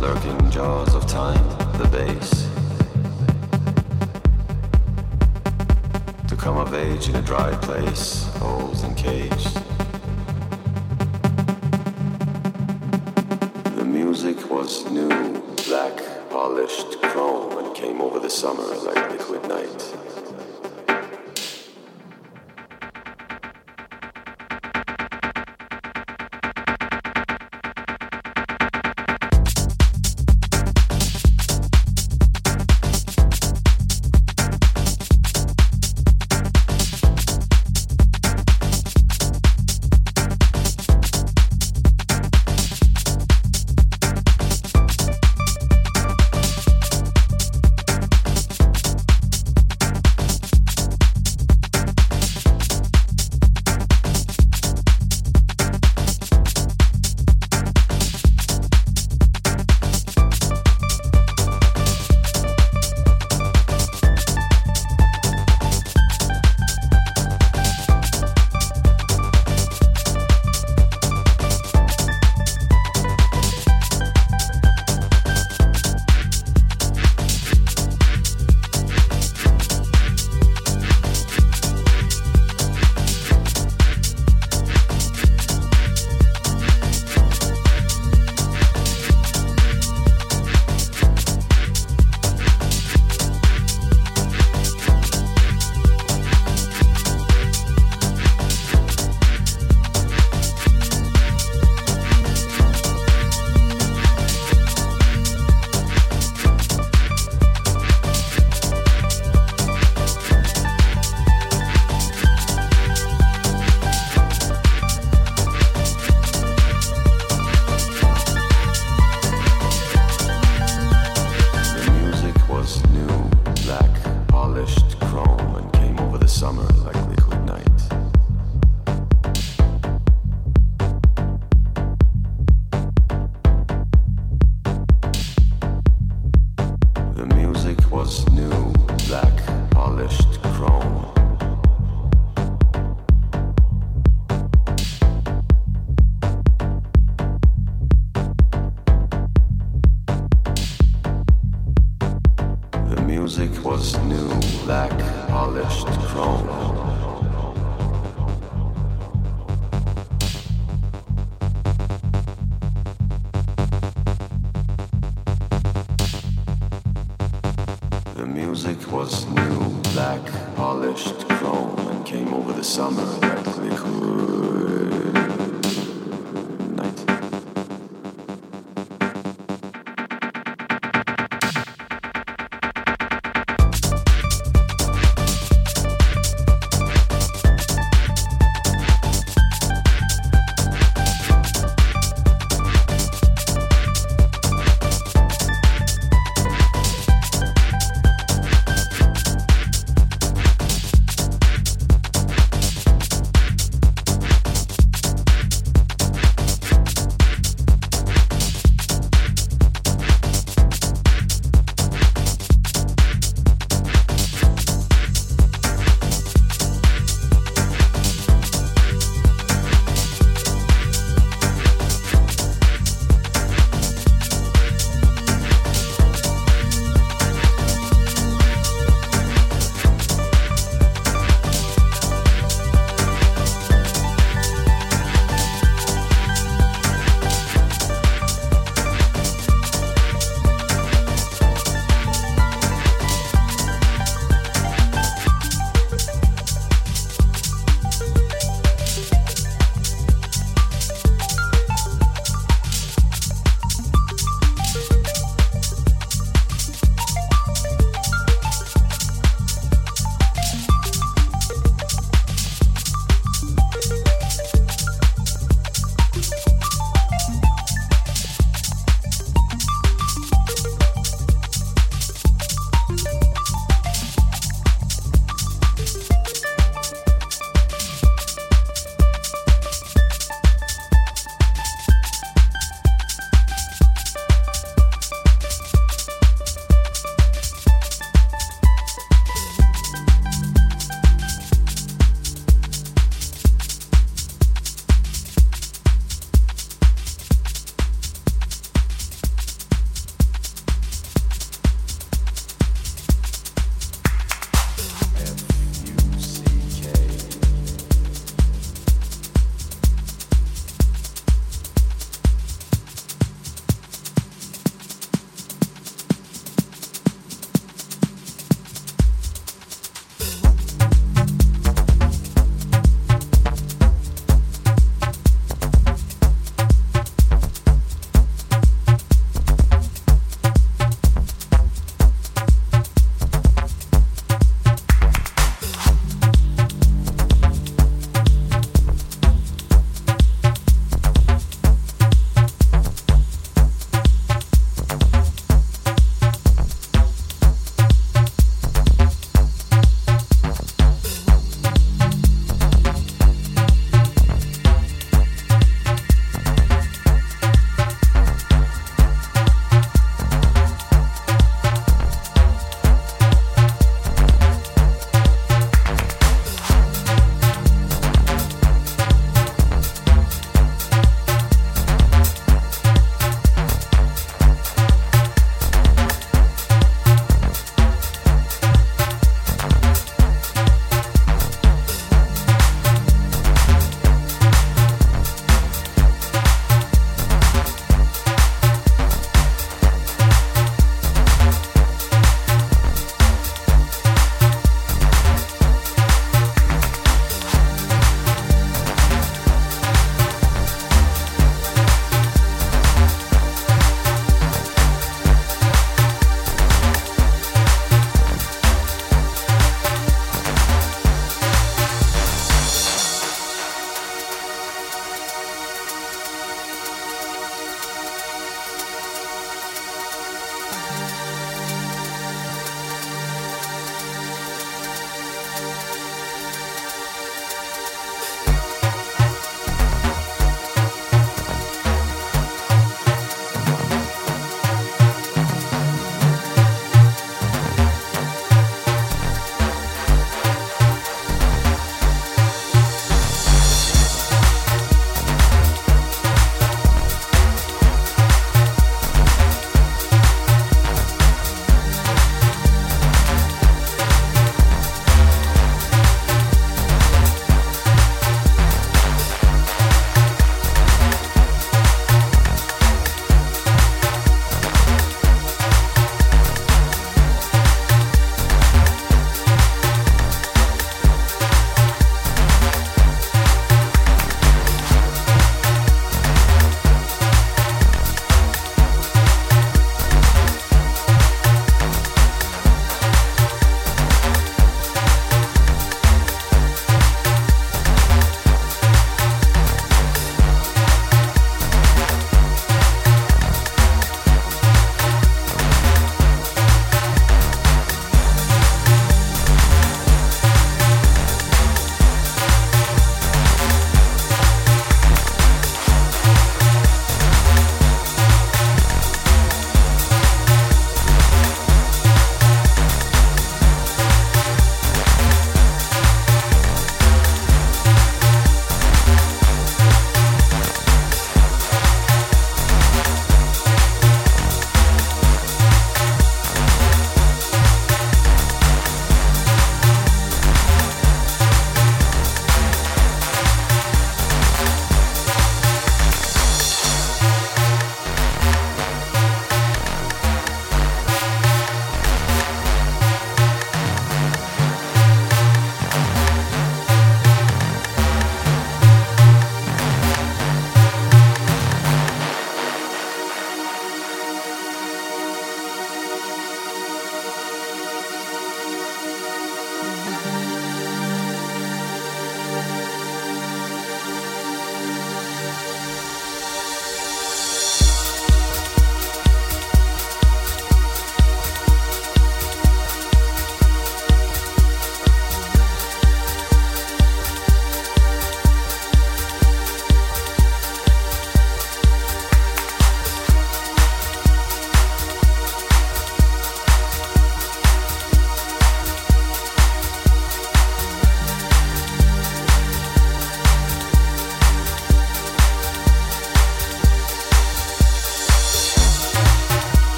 lurking jaws of time, the base? To come of age in a dry place, holes and caged. The music was new, black, polished chrome, and came over the summer like liquid night. Chrome, and came over the summer like liquid